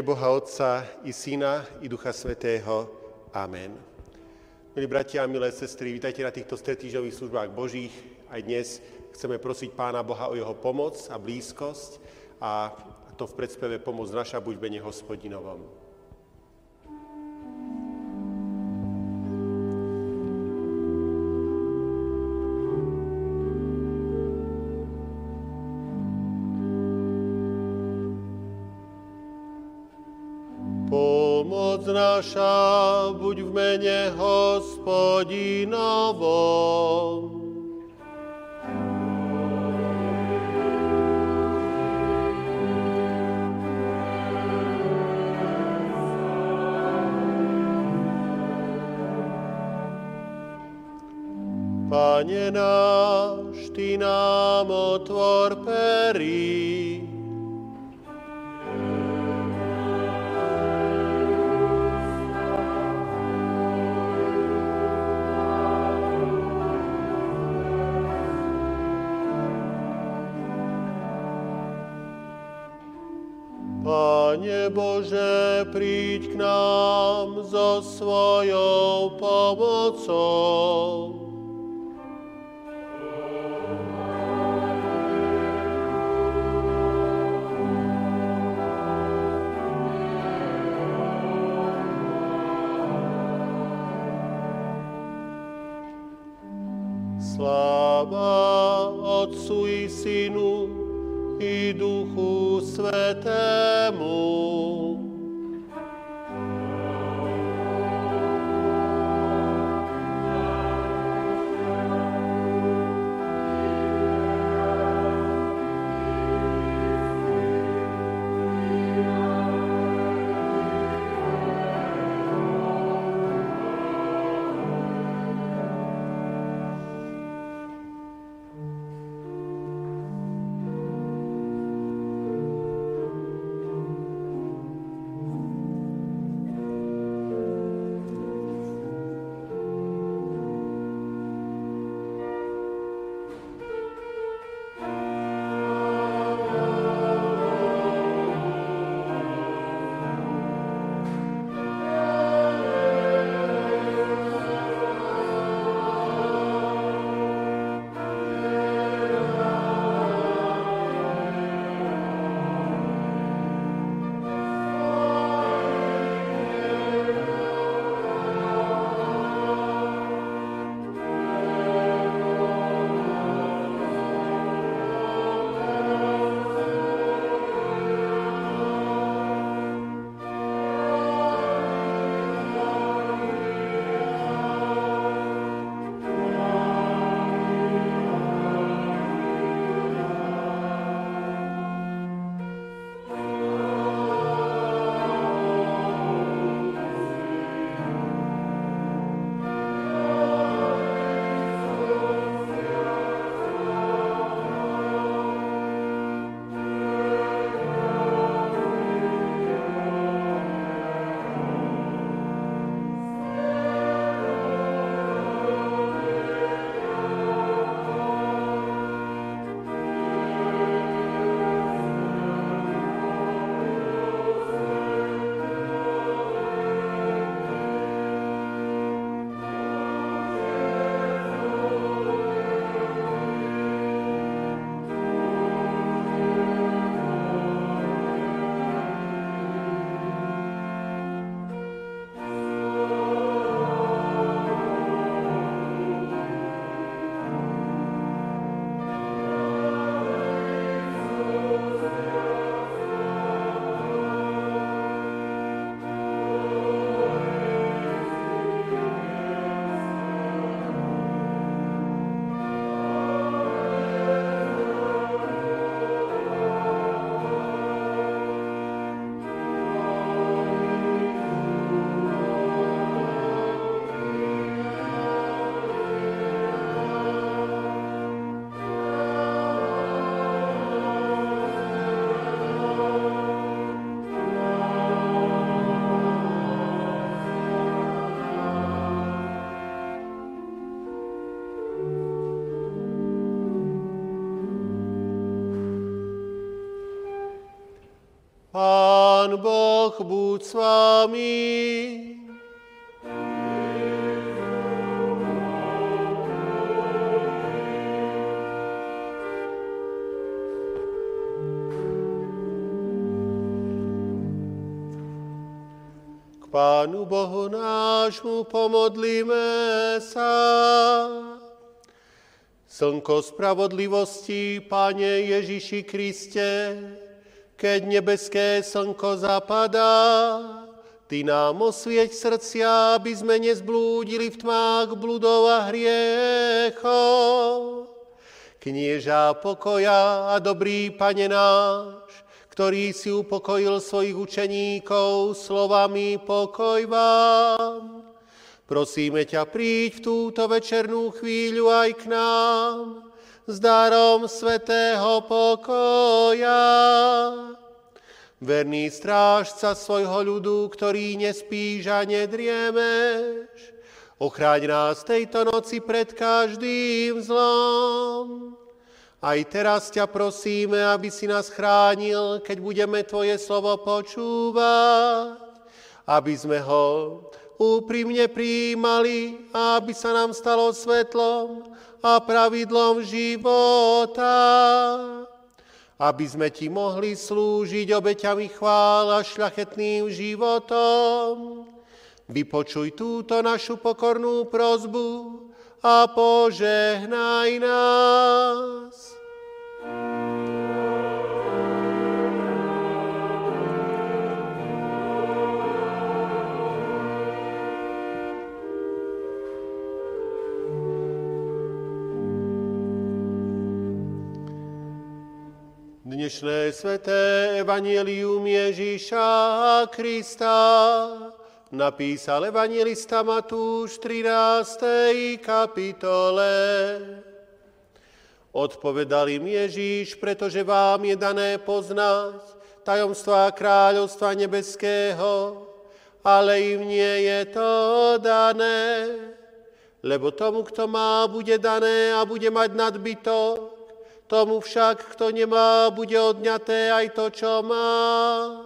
Mene Boha Otca i Syna i Ducha Svetého. Amen. Milí bratia a milé sestry, vítajte na týchto stretýžových službách Božích. Aj dnes chceme prosiť Pána Boha o jeho pomoc a blízkosť a to v predspeve pomoc naša buď mene hospodinovom. Naša buď v mene hospodinovom. Pane náš, Ty nám otvor perí. Pane Bože, príď k nám so svojou pomocou. Sláva Otcu i Synu i Duchu Svetému. Pán Boh buď s vami. K Pánu Bohu nášmu pomodlíme sa. Slnko spravodlivosti, Pane Ježiši Kriste, keď nebeské slnko zapadá, Ty nám osvieť srdcia, aby sme nezblúdili v tmách bludov a hriechov. Knieža pokoja a dobrý Pane náš, ktorý si upokojil svojich učeníkov slovami pokoj vám. Prosíme ťa, príď v túto večernú chvíľu aj k nám, s darom svetého pokoja. Verný strážca svojho ľudu, ktorý nespíš a nedriemeš, ochráň nás tejto noci pred každým zlom. Aj teraz ťa prosíme, aby si nás chránil, keď budeme Tvoje slovo počúvať, aby sme ho úprimne prijímali a aby sa nám stalo svetlom a pravidlom života, aby sme Ti mohli slúžiť obeťami chvál a šľachetným životom. Vypočuj túto našu pokornú prozbu a požehnaj nás. Dnešné sveté evanielium Ježíša Krista napísal evangelista Matúš v 13. kapitole. Odpovedal im Ježíš, pretože vám je dané poznať tajomstvá kráľovstva nebeského, ale im nie je to dané, lebo tomu, kto má, bude dané a bude mať nadbytok, Tomu však, kto nemá, bude odňaté aj to, čo má.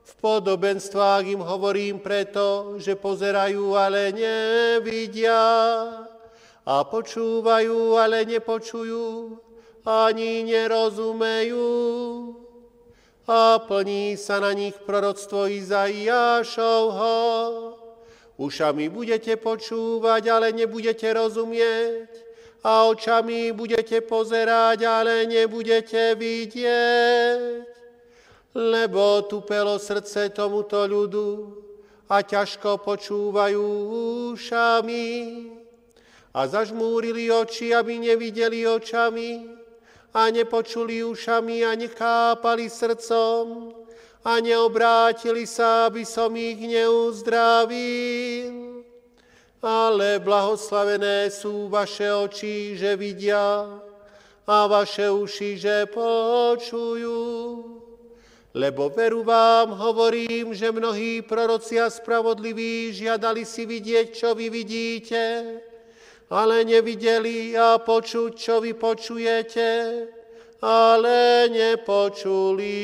V podobenstvách im hovorím preto, že pozerajú, ale nevidia a počúvajú, ale nepočujú, ani nerozumejú. A plní sa na nich proroctvo Izaiášovho. Ušami budete počúvať, ale nebudete rozumieť a očami budete pozerať, ale nebudete vidieť, lebo tupelo srdce tomuto ľudu a ťažko počúvajú ušami. A zažmúrili oči, aby nevideli očami a nepočuli ušami a nechápali srdcom a neobrátili sa, aby som ich neuzdravil ale blahoslavené sú vaše oči, že vidia a vaše uši, že počujú. Lebo veru vám hovorím, že mnohí proroci a spravodliví žiadali si vidieť, čo vy vidíte, ale nevideli a počuť, čo vy počujete, ale nepočuli.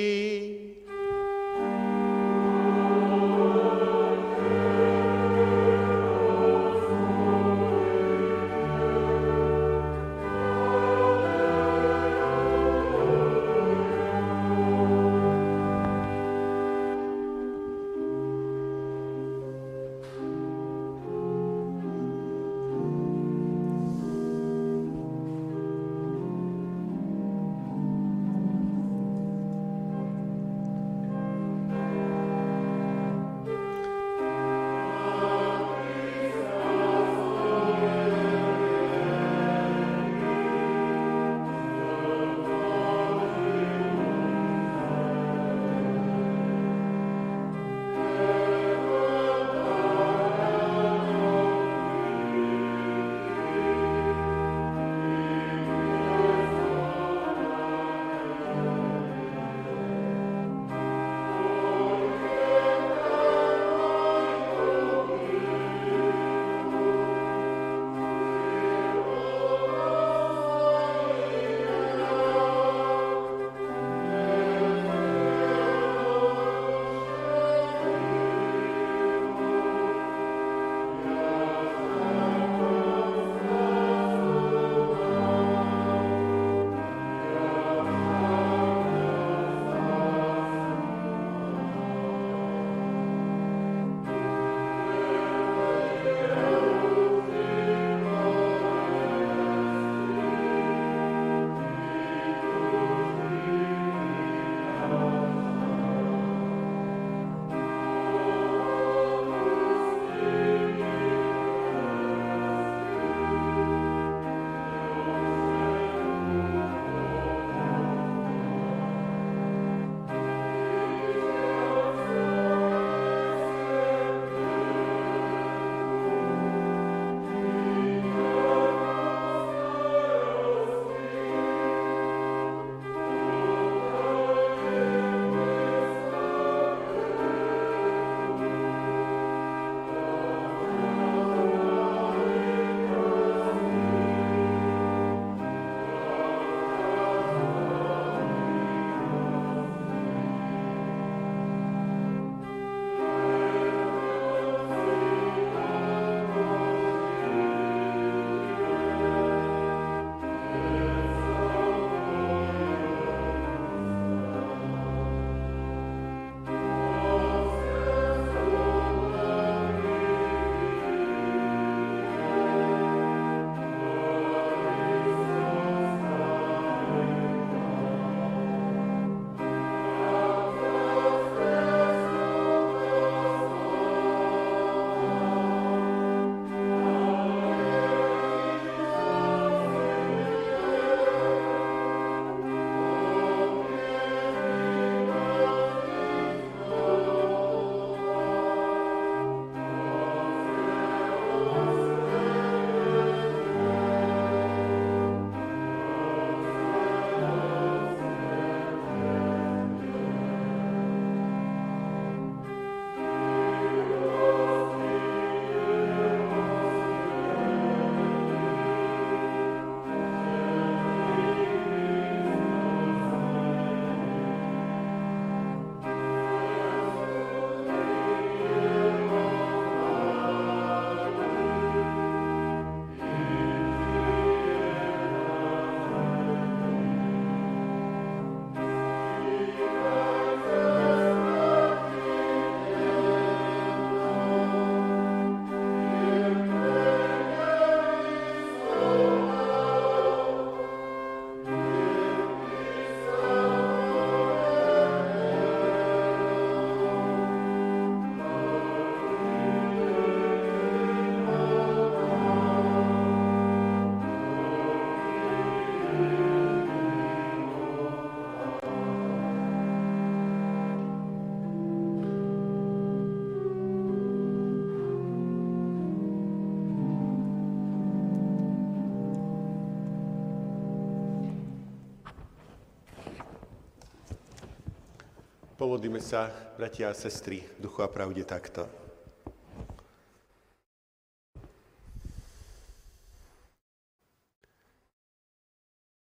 Pomodlíme sa, bratia a sestry, duchu a pravde takto.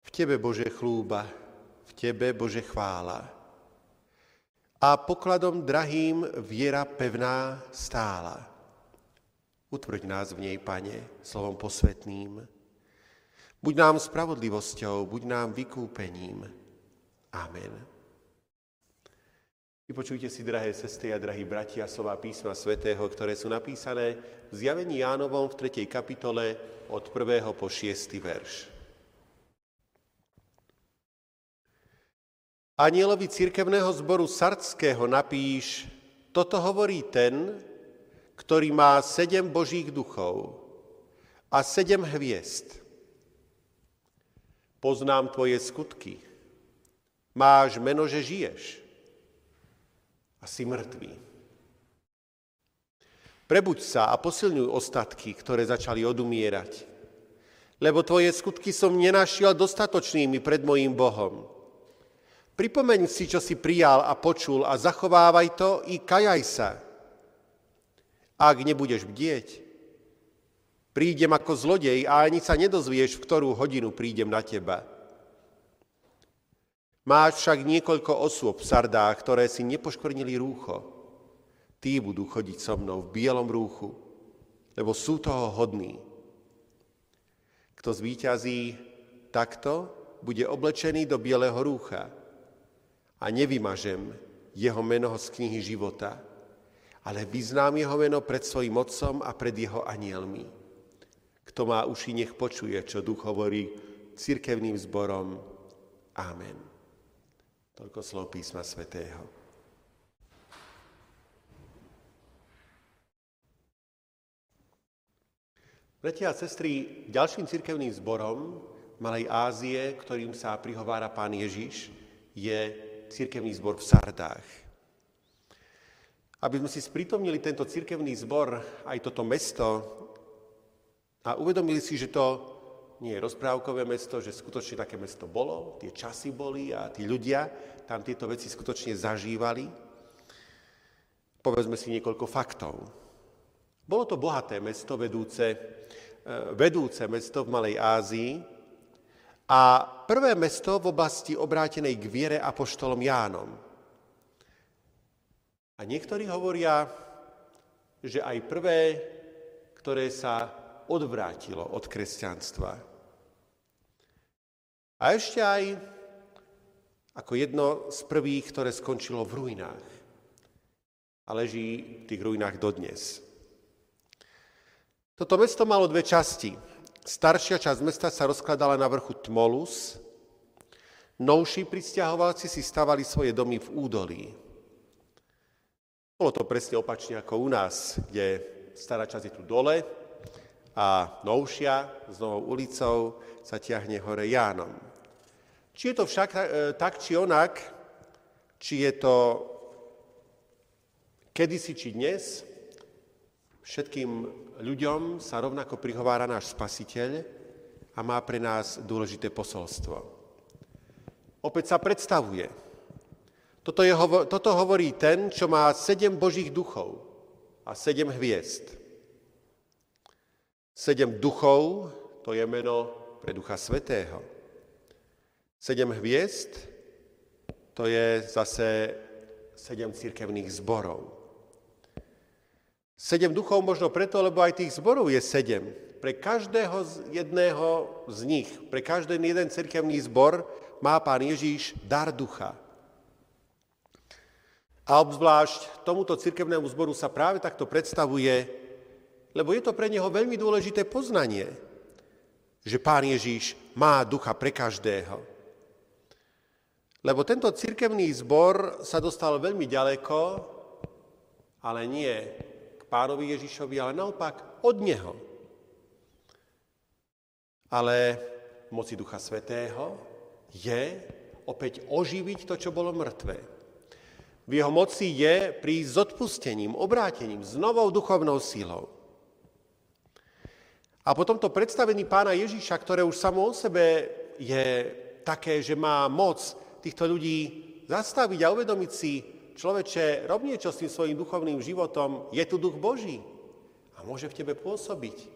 V Tebe, Bože, chlúba, v Tebe, Bože, chvála. A pokladom drahým viera pevná stála. Utvrď nás v nej, Pane, slovom posvetným. Buď nám spravodlivosťou, buď nám vykúpením. Amen. Vypočujte si, drahé sestry a drahí bratia, slova písma svätého, ktoré sú napísané v zjavení Jánovom v 3. kapitole od 1. po 6. verš. Anielovi církevného zboru Sardského napíš, toto hovorí ten, ktorý má sedem božích duchov a sedem hviezd. Poznám tvoje skutky, Máš meno, že žiješ a si mŕtvý. Prebuď sa a posilňuj ostatky, ktoré začali odumierať, lebo tvoje skutky som nenašiel dostatočnými pred mojím Bohom. Pripomeň si, čo si prijal a počul a zachovávaj to i kajaj sa. Ak nebudeš bdieť, prídem ako zlodej a ani sa nedozvieš, v ktorú hodinu prídem na teba. Máš však niekoľko osôb v Sardách, ktoré si nepoškornili rúcho. Tí budú chodiť so mnou v bielom rúchu, lebo sú toho hodní. Kto zvíťazí takto, bude oblečený do bieleho rúcha a nevymažem jeho meno z knihy života, ale vyznám jeho meno pred svojim otcom a pred jeho anielmi. Kto má uši, nech počuje, čo duch hovorí cirkevným zborom. Amen. Toľko slov písma svätého. Bratia a sestry, ďalším cirkevným zborom Malej Ázie, ktorým sa prihovára pán Ježiš, je cirkevný zbor v Sardách. Aby sme si sprítomnili tento cirkevný zbor, aj toto mesto, a uvedomili si, že to nie je rozprávkové mesto, že skutočne také mesto bolo, tie časy boli a tí ľudia tam tieto veci skutočne zažívali. Povedzme si niekoľko faktov. Bolo to bohaté mesto, vedúce, e, vedúce mesto v Malej Ázii a prvé mesto v oblasti obrátenej k viere apoštolom Jánom. A niektorí hovoria, že aj prvé, ktoré sa odvrátilo od kresťanstva. A ešte aj ako jedno z prvých, ktoré skončilo v ruinách. A leží v tých ruinách dodnes. Toto mesto malo dve časti. Staršia časť mesta sa rozkladala na vrchu Tmolus, novší pristahovalci si stavali svoje domy v údolí. Bolo to presne opačne ako u nás, kde stará časť je tu dole a novšia s novou ulicou sa ťahne hore Jánom. Či je to však e, tak, či onak, či je to kedysi, či dnes, všetkým ľuďom sa rovnako prihovára náš spasiteľ a má pre nás dôležité posolstvo. Opäť sa predstavuje. Toto, je, toto hovorí ten, čo má sedem božích duchov a sedem hviezd. Sedem duchov, to je meno pre Ducha Svetého. Sedem hviezd, to je zase sedem církevných zborov. Sedem duchov možno preto, lebo aj tých zborov je sedem. Pre každého z jedného z nich, pre každý jeden církevný zbor má pán Ježíš dar ducha. A obzvlášť tomuto církevnému zboru sa práve takto predstavuje, lebo je to pre neho veľmi dôležité poznanie, že pán Ježíš má ducha pre každého. Lebo tento cirkevný zbor sa dostal veľmi ďaleko, ale nie k pánovi Ježišovi, ale naopak od neho. Ale moci Ducha Svetého je opäť oživiť to, čo bolo mŕtve. V jeho moci je prísť s odpustením, obrátením, s novou duchovnou sílou. A po tomto predstavení pána Ježíša, ktoré už samo o sebe je také, že má moc týchto ľudí zastaviť a uvedomiť si, človeče, rob niečo s tým svojim duchovným životom, je tu duch Boží a môže v tebe pôsobiť.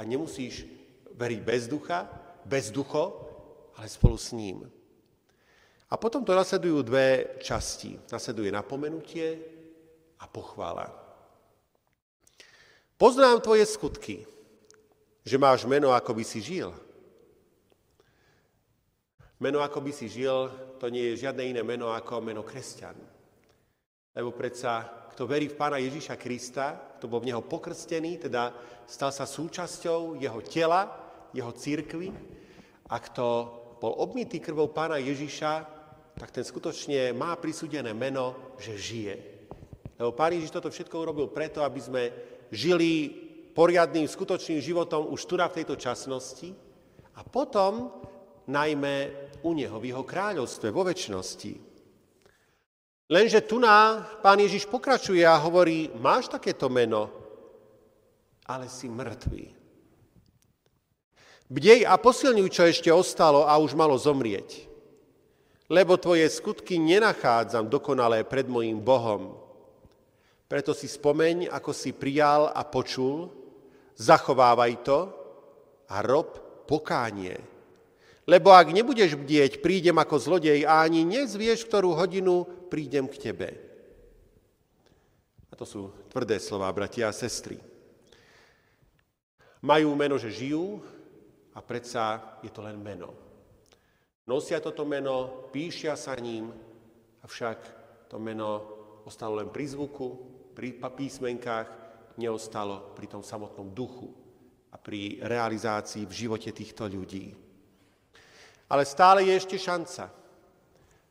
A nemusíš veriť bez ducha, bez ducho, ale spolu s ním. A potom to nasledujú dve časti. Nasleduje napomenutie a pochvála. Poznám tvoje skutky, že máš meno, ako by si žil. Meno, ako by si žil, to nie je žiadne iné meno ako meno kresťan. Lebo predsa, kto verí v Pána Ježíša Krista, kto bol v Neho pokrstený, teda stal sa súčasťou Jeho tela, Jeho církvy, a kto bol obmytý krvou Pána Ježíša, tak ten skutočne má prisúdené meno, že žije. Lebo Pán Ježíš toto všetko urobil preto, aby sme žili poriadným, skutočným životom už tu v tejto časnosti a potom najmä u Neho, v Jeho kráľovstve, vo väčšnosti. Lenže tu na Pán Ježiš pokračuje a hovorí, máš takéto meno, ale si mŕtvý. Bdej a posilňuj, čo ešte ostalo a už malo zomrieť. Lebo tvoje skutky nenachádzam dokonalé pred mojim Bohom. Preto si spomeň, ako si prijal a počul, zachovávaj to a rob pokánie. Lebo ak nebudeš bdieť, prídem ako zlodej a ani nezvieš, ktorú hodinu prídem k tebe. A to sú tvrdé slova, bratia a sestry. Majú meno, že žijú a predsa je to len meno. Nosia toto meno, píšia sa ním, avšak to meno ostalo len pri zvuku, pri písmenkách, neostalo pri tom samotnom duchu a pri realizácii v živote týchto ľudí. Ale stále je ešte šanca.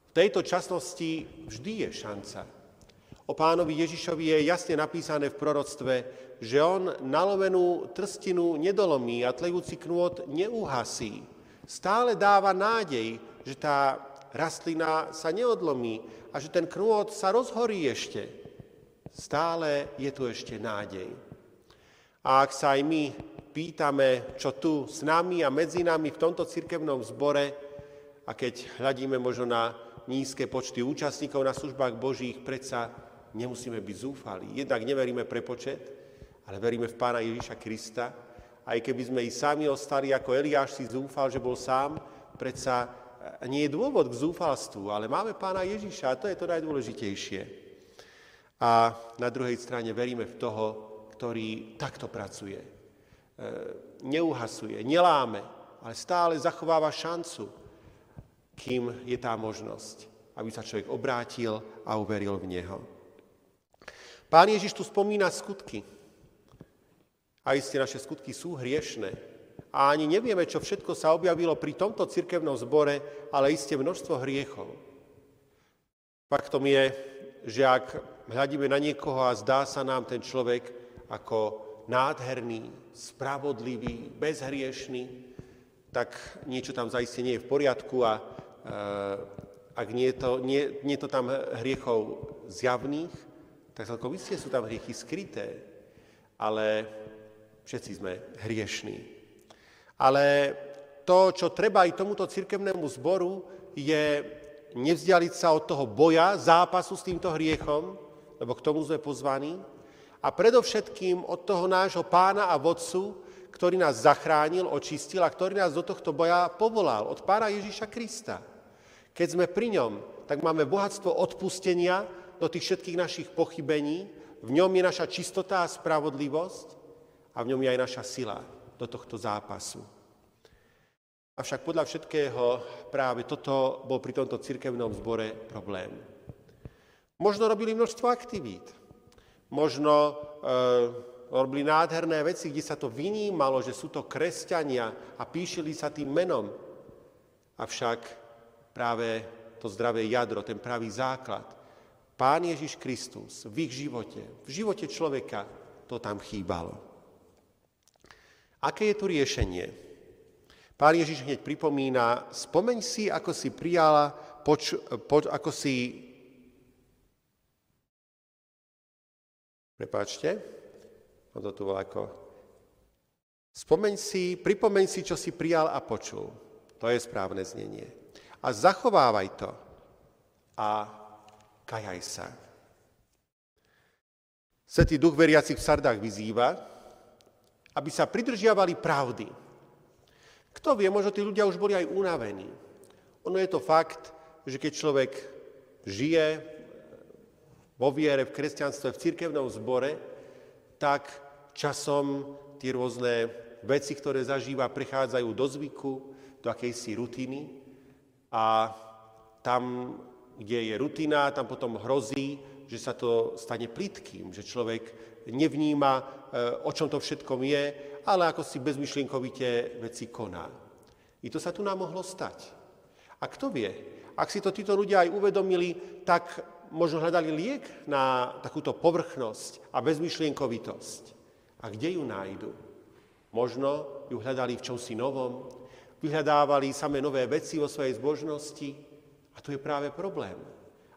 V tejto časnosti vždy je šanca. O pánovi Ježišovi je jasne napísané v proroctve, že on nalomenú trstinu nedolomí a tlejúci knôt neuhasí. Stále dáva nádej, že tá rastlina sa neodlomí a že ten knôt sa rozhorí ešte. Stále je tu ešte nádej. A ak sa aj my pýtame, čo tu s nami a medzi nami v tomto cirkevnom zbore a keď hľadíme možno na nízke počty účastníkov na službách Božích, predsa nemusíme byť zúfali. Jednak neveríme pre počet, ale veríme v Pána Ježíša Krista. Aj keby sme i sami ostali, ako Eliáš si zúfal, že bol sám, predsa eh, nie je dôvod k zúfalstvu, ale máme Pána Ježíša a to je to najdôležitejšie. A na druhej strane veríme v toho, ktorý takto pracuje E, neuhasuje, neláme, ale stále zachováva šancu, kým je tá možnosť, aby sa človek obrátil a uveril v Neho. Pán Ježiš tu spomína skutky. A isté naše skutky sú hriešné. A ani nevieme, čo všetko sa objavilo pri tomto cirkevnom zbore, ale isté množstvo hriechov. Faktom je, že ak hľadíme na niekoho a zdá sa nám ten človek ako nádherný, spravodlivý, bezhriešný, tak niečo tam zaiste nie je v poriadku a e, ak nie je, to, nie, nie je to tam hriechov zjavných, tak celkom isté sú tam hriechy skryté, ale všetci sme hriešní. Ale to, čo treba aj tomuto cirkevnému zboru, je nevzdialiť sa od toho boja, zápasu s týmto hriechom, lebo k tomu sme pozvaní, a predovšetkým od toho nášho pána a vodcu, ktorý nás zachránil, očistil a ktorý nás do tohto boja povolal, od pána Ježíša Krista. Keď sme pri ňom, tak máme bohatstvo odpustenia do tých všetkých našich pochybení, v ňom je naša čistota a spravodlivosť a v ňom je aj naša sila do tohto zápasu. Avšak podľa všetkého práve toto bol pri tomto cirkevnom zbore problém. Možno robili množstvo aktivít, možno e, robili nádherné veci, kde sa to vynímalo, že sú to kresťania a píšili sa tým menom. Avšak práve to zdravé jadro, ten pravý základ, Pán Ježiš Kristus v ich živote, v živote človeka, to tam chýbalo. Aké je tu riešenie? Pán Ježiš hneď pripomína, spomeň si, ako si prijala, poč, poč, ako si Prepáčte, on to tu ako... Spomeň si, pripomeň si, čo si prijal a počul. To je správne znenie. A zachovávaj to. A kajaj sa. Svetý duch veriacich v Sardách vyzýva, aby sa pridržiavali pravdy. Kto vie, možno tí ľudia už boli aj unavení. Ono je to fakt, že keď človek žije vo viere, v kresťanstve, v cirkevnom zbore, tak časom tie rôzne veci, ktoré zažíva, prechádzajú do zvyku, do akejsi rutiny a tam, kde je rutina, tam potom hrozí, že sa to stane plitkým, že človek nevníma, e, o čom to všetkom je, ale ako si bezmyšlienkovite veci koná. I to sa tu nám mohlo stať. A kto vie, ak si to títo ľudia aj uvedomili, tak možno hľadali liek na takúto povrchnosť a bezmyšlienkovitosť. A kde ju nájdu? Možno ju hľadali v čomsi novom, vyhľadávali samé nové veci vo svojej zbožnosti a tu je práve problém.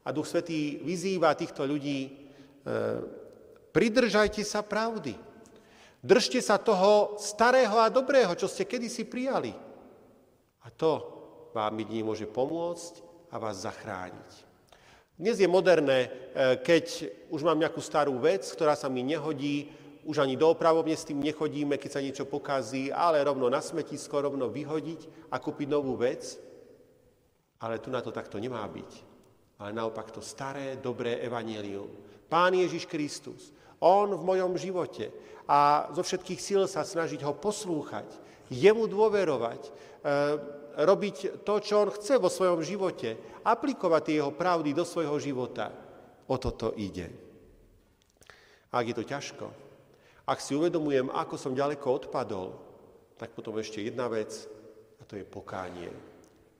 A Duch Svetý vyzýva týchto ľudí, e, pridržajte sa pravdy. Držte sa toho starého a dobrého, čo ste kedysi prijali. A to vám jedine môže pomôcť a vás zachrániť. Dnes je moderné, e, keď už mám nejakú starú vec, ktorá sa mi nehodí, už ani do opravovne s tým nechodíme, keď sa niečo pokazí, ale rovno na smetisko, rovno vyhodiť a kúpiť novú vec. Ale tu na to takto nemá byť. Ale naopak to staré, dobré evanielium. Pán Ježiš Kristus, On v mojom živote a zo všetkých síl sa snažiť ho poslúchať, jemu dôverovať, e, robiť to, čo on chce vo svojom živote, aplikovať tie jeho pravdy do svojho života. O toto ide. Ak je to ťažko, ak si uvedomujem, ako som ďaleko odpadol, tak potom ešte jedna vec, a to je pokánie.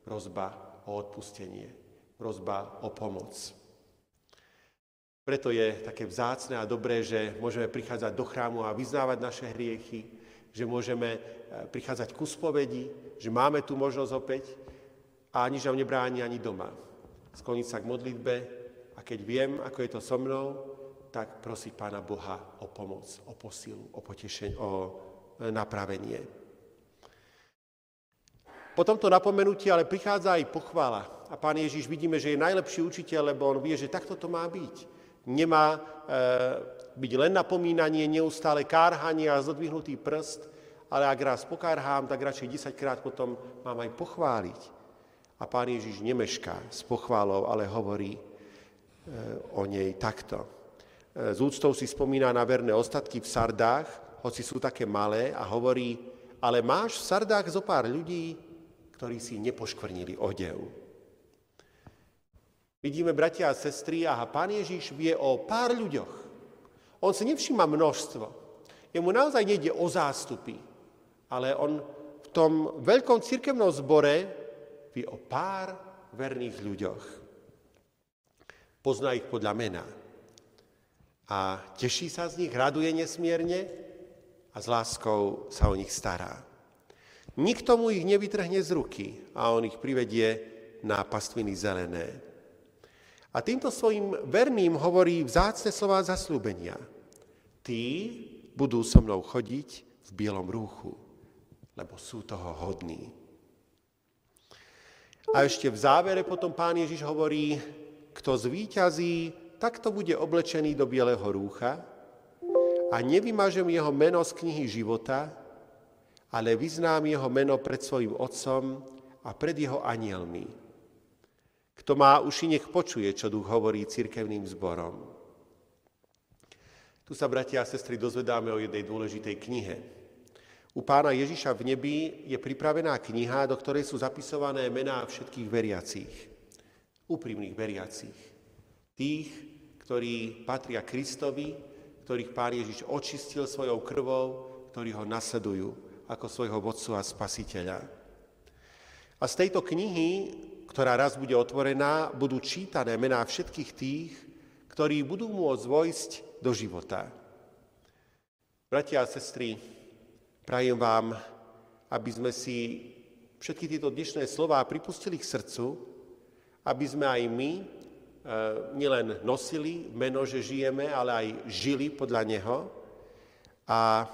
Rozba o odpustenie. Rozba o pomoc. Preto je také vzácne a dobré, že môžeme prichádzať do chrámu a vyznávať naše hriechy, že môžeme e, prichádzať ku spovedi, že máme tu možnosť opäť a nič nám nebráni ani doma. Skloniť sa k modlitbe a keď viem, ako je to so mnou, tak prosiť Pána Boha o pomoc, o posilu, o potešenie, o e, napravenie. Po tomto napomenutí ale prichádza aj pochvála. A Pán Ježiš vidíme, že je najlepší učiteľ, lebo on vie, že takto to má byť. Nemá e, byť len napomínanie, neustále kárhanie a zodvihnutý prst, ale ak raz pokárhám, tak radšej 10 krát potom mám aj pochváliť. A Pán Ježiš nemešká s pochválou, ale hovorí e, o nej takto. Z úctou si spomína na verné ostatky v Sardách, hoci sú také malé, a hovorí, ale máš v Sardách zo pár ľudí, ktorí si nepoškvrnili odev. Vidíme, bratia a sestry, a pán Ježiš vie o pár ľuďoch. On si nevšíma množstvo. Jemu naozaj nejde o zástupy, ale on v tom veľkom cirkevnom zbore vie o pár verných ľuďoch. Pozná ich podľa mena a teší sa z nich, raduje nesmierne a s láskou sa o nich stará. Nikto mu ich nevytrhne z ruky a on ich privedie na pastviny zelené. A týmto svojim verným hovorí vzácne slova zaslúbenia. Tí budú so mnou chodiť v bielom rúchu, lebo sú toho hodní. A ešte v závere potom pán Ježiš hovorí, kto zvíťazí, takto bude oblečený do bieleho rúcha a nevymažem jeho meno z knihy života, ale vyznám jeho meno pred svojim otcom a pred jeho anielmi. Kto má uši, nech počuje, čo duch hovorí cirkevným zborom. Tu sa, bratia a sestry, dozvedáme o jednej dôležitej knihe. U pána Ježiša v nebi je pripravená kniha, do ktorej sú zapisované mená všetkých veriacích, úprimných veriacích. Tých, ktorí patria Kristovi, ktorých Pán Ježiš očistil svojou krvou, ktorí ho nasledujú ako svojho vodcu a spasiteľa. A z tejto knihy, ktorá raz bude otvorená, budú čítané mená všetkých tých, ktorí budú môcť vojsť do života. Bratia a sestry, prajem vám, aby sme si všetky tieto dnešné slová pripustili k srdcu, aby sme aj my Eh, nielen nosili meno, že žijeme, ale aj žili podľa Neho a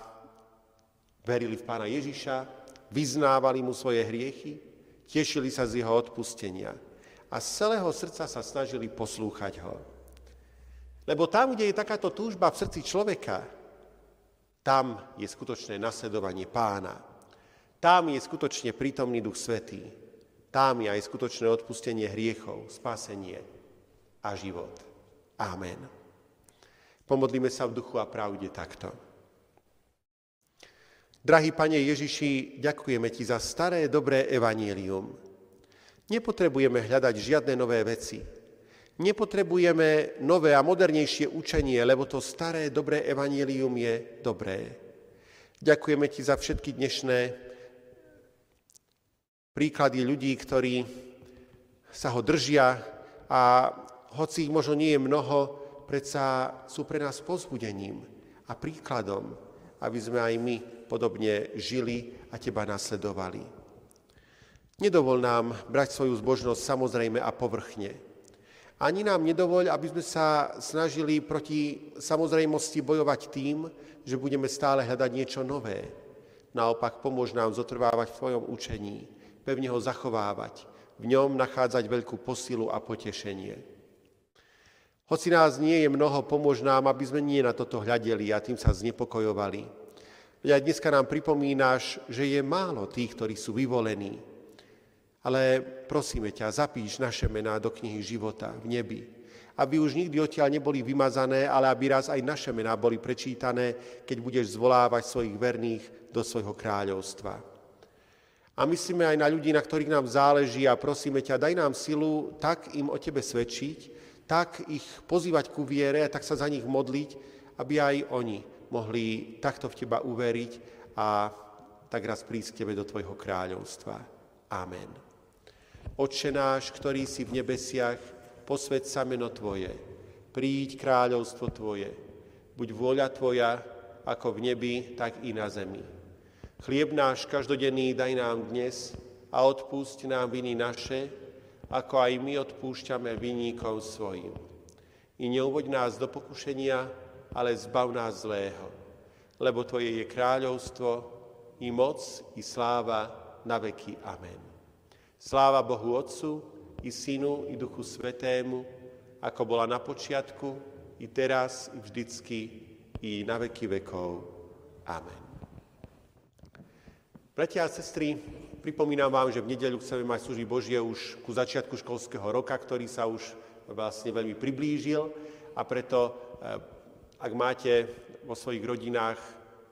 verili v Pána Ježiša, vyznávali mu svoje hriechy, tešili sa z jeho odpustenia. a z celého srdca sa snažili poslúchať ho. Lebo tam, kde je takáto túžba v srdci človeka, tam je skutočné nasledovanie pána. Tam je skutočne prítomný Duch Svetý. Tam je aj skutočné odpustenie hriechov, spasenie a život. Amen. Pomodlíme sa v duchu a pravde takto. Drahý Pane Ježiši, ďakujeme Ti za staré, dobré evanílium. Nepotrebujeme hľadať žiadne nové veci. Nepotrebujeme nové a modernejšie učenie, lebo to staré, dobré evanílium je dobré. Ďakujeme Ti za všetky dnešné príklady ľudí, ktorí sa ho držia a hoci ich možno nie je mnoho, predsa sú pre nás pozbudením a príkladom, aby sme aj my podobne žili a teba nasledovali. Nedovol nám brať svoju zbožnosť samozrejme a povrchne. Ani nám nedovoľ, aby sme sa snažili proti samozrejmosti bojovať tým, že budeme stále hľadať niečo nové. Naopak pomôž nám zotrvávať v tvojom učení, pevne ho zachovávať, v ňom nachádzať veľkú posilu a potešenie. Hoci nás nie je mnoho, pomôž nám, aby sme nie na toto hľadeli a tým sa znepokojovali. Veď aj dneska nám pripomínaš, že je málo tých, ktorí sú vyvolení. Ale prosíme ťa, zapíš naše mená do knihy života v nebi. Aby už nikdy odtiaľ neboli vymazané, ale aby raz aj naše mená boli prečítané, keď budeš zvolávať svojich verných do svojho kráľovstva. A myslíme aj na ľudí, na ktorých nám záleží a prosíme ťa, daj nám silu tak im o tebe svedčiť, tak ich pozývať ku viere a tak sa za nich modliť, aby aj oni mohli takto v teba uveriť a tak raz prísť k tebe do tvojho kráľovstva. Amen. Otče náš, ktorý si v nebesiach, posved sa meno Tvoje, príď kráľovstvo Tvoje, buď vôľa Tvoja, ako v nebi, tak i na zemi. Chlieb náš každodenný daj nám dnes a odpúšť nám viny naše, ako aj my odpúšťame vinníkov svojim. I neuvoď nás do pokušenia, ale zbav nás zlého. Lebo Tvoje je kráľovstvo, i moc, i sláva na veky. Amen. Sláva Bohu Otcu, i Synu, i Duchu Svetému, ako bola na počiatku, i teraz, i vždycky, i na veky vekov. Amen. Bratia a sestry, pripomínam vám, že v nedeľu chceme mať služby Božie už ku začiatku školského roka, ktorý sa už vlastne veľmi priblížil a preto eh, ak máte vo svojich rodinách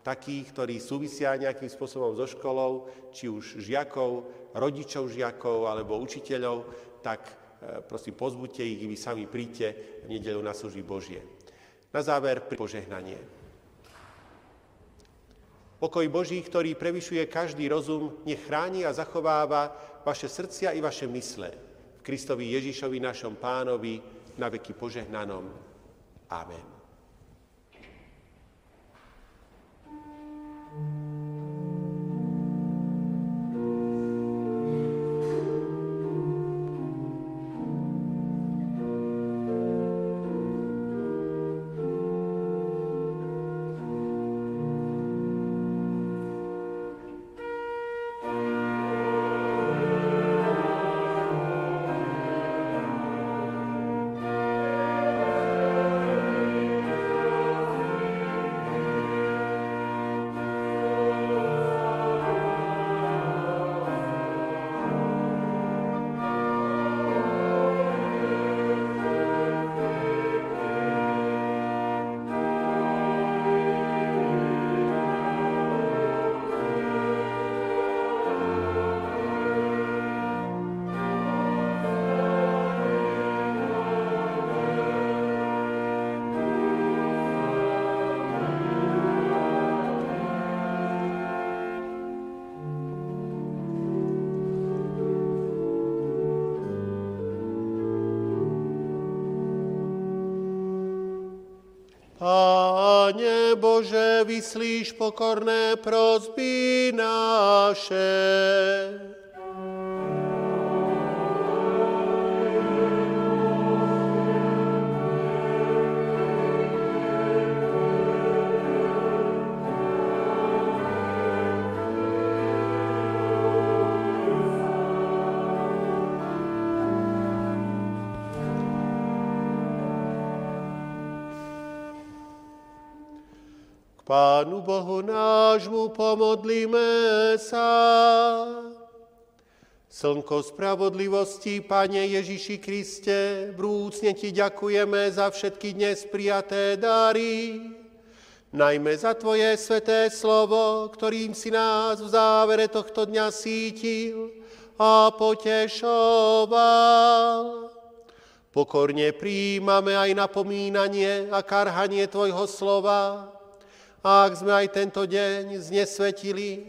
takých, ktorí súvisia nejakým spôsobom so školou, či už žiakov, rodičov žiakov alebo učiteľov, tak e, prosím, pozbuďte ich, vy sami príďte v nedelu na služby Božie. Na záver pri požehnanie. Pokoj Boží, ktorý prevyšuje každý rozum, nech chráni a zachováva vaše srdcia i vaše mysle. V Kristovi Ježišovi, našom pánovi, na veky požehnanom. Amen. Pokorné prozby naše. Pánu Bohu nášmu pomodlíme sa. Slnko spravodlivosti, Pane Ježiši Kriste, vrúcne Ti ďakujeme za všetky dnes prijaté dary, najmä za Tvoje sveté slovo, ktorým si nás v závere tohto dňa sítil a potešoval. Pokorne príjmame aj napomínanie a karhanie Tvojho slova, a ak sme aj tento deň znesvetili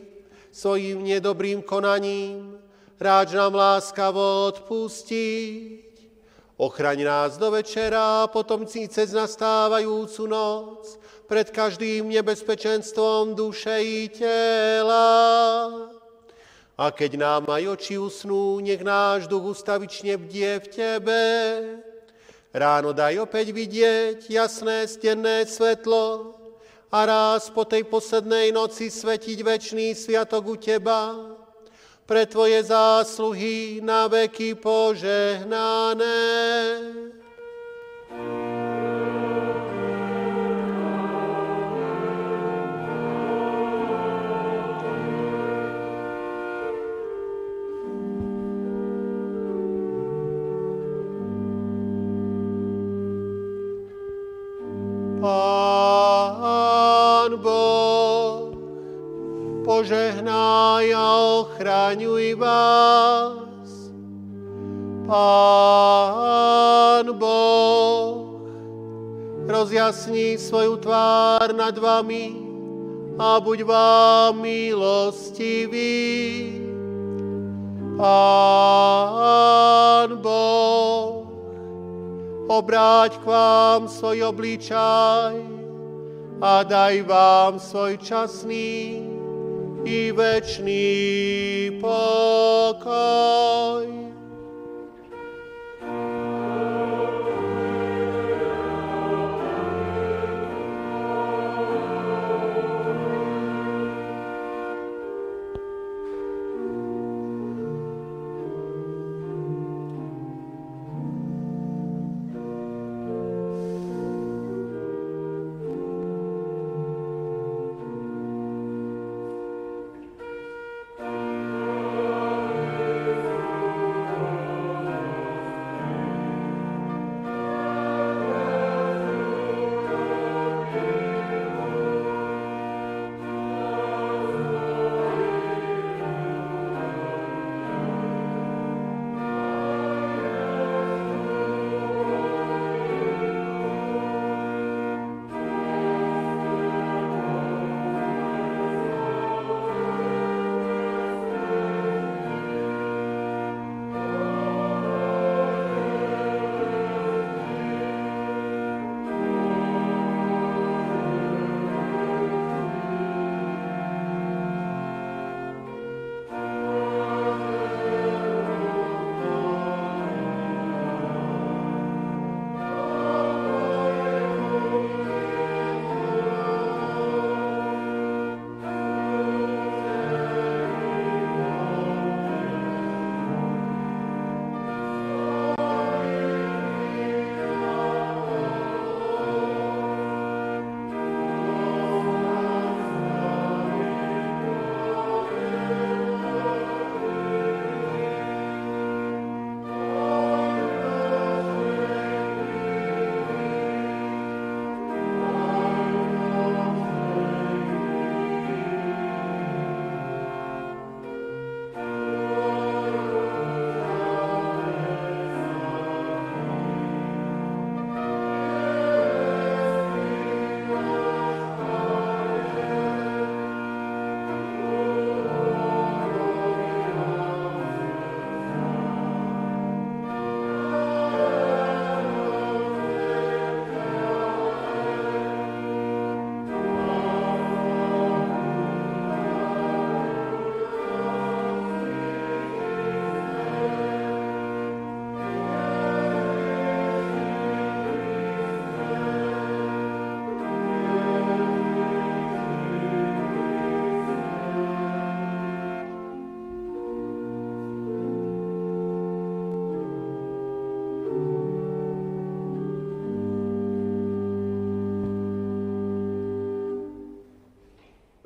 svojim nedobrým konaním, ráč nám láskavo odpustiť. Ochraň nás do večera potom cez nastávajúcu noc pred každým nebezpečenstvom duše i tela. A keď nám aj oči usnú, nech náš duch ustavične bdie v Tebe. Ráno daj opäť vidieť jasné stenné svetlo a raz po tej poslednej noci svetiť večný sviatok u Teba pre Tvoje zásluhy na veky požehnané. Vás. Pán Boh, rozjasní svoju tvár nad vami a buď vám milostivý. Pán Boh, obráť k vám svoj obličaj a daj vám svoj časný i večný pokoj.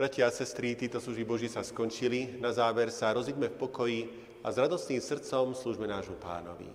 Bratia a sestry, títo služby Boží sa skončili. Na záver sa rozíďme v pokoji a s radostným srdcom služme nášmu pánovi.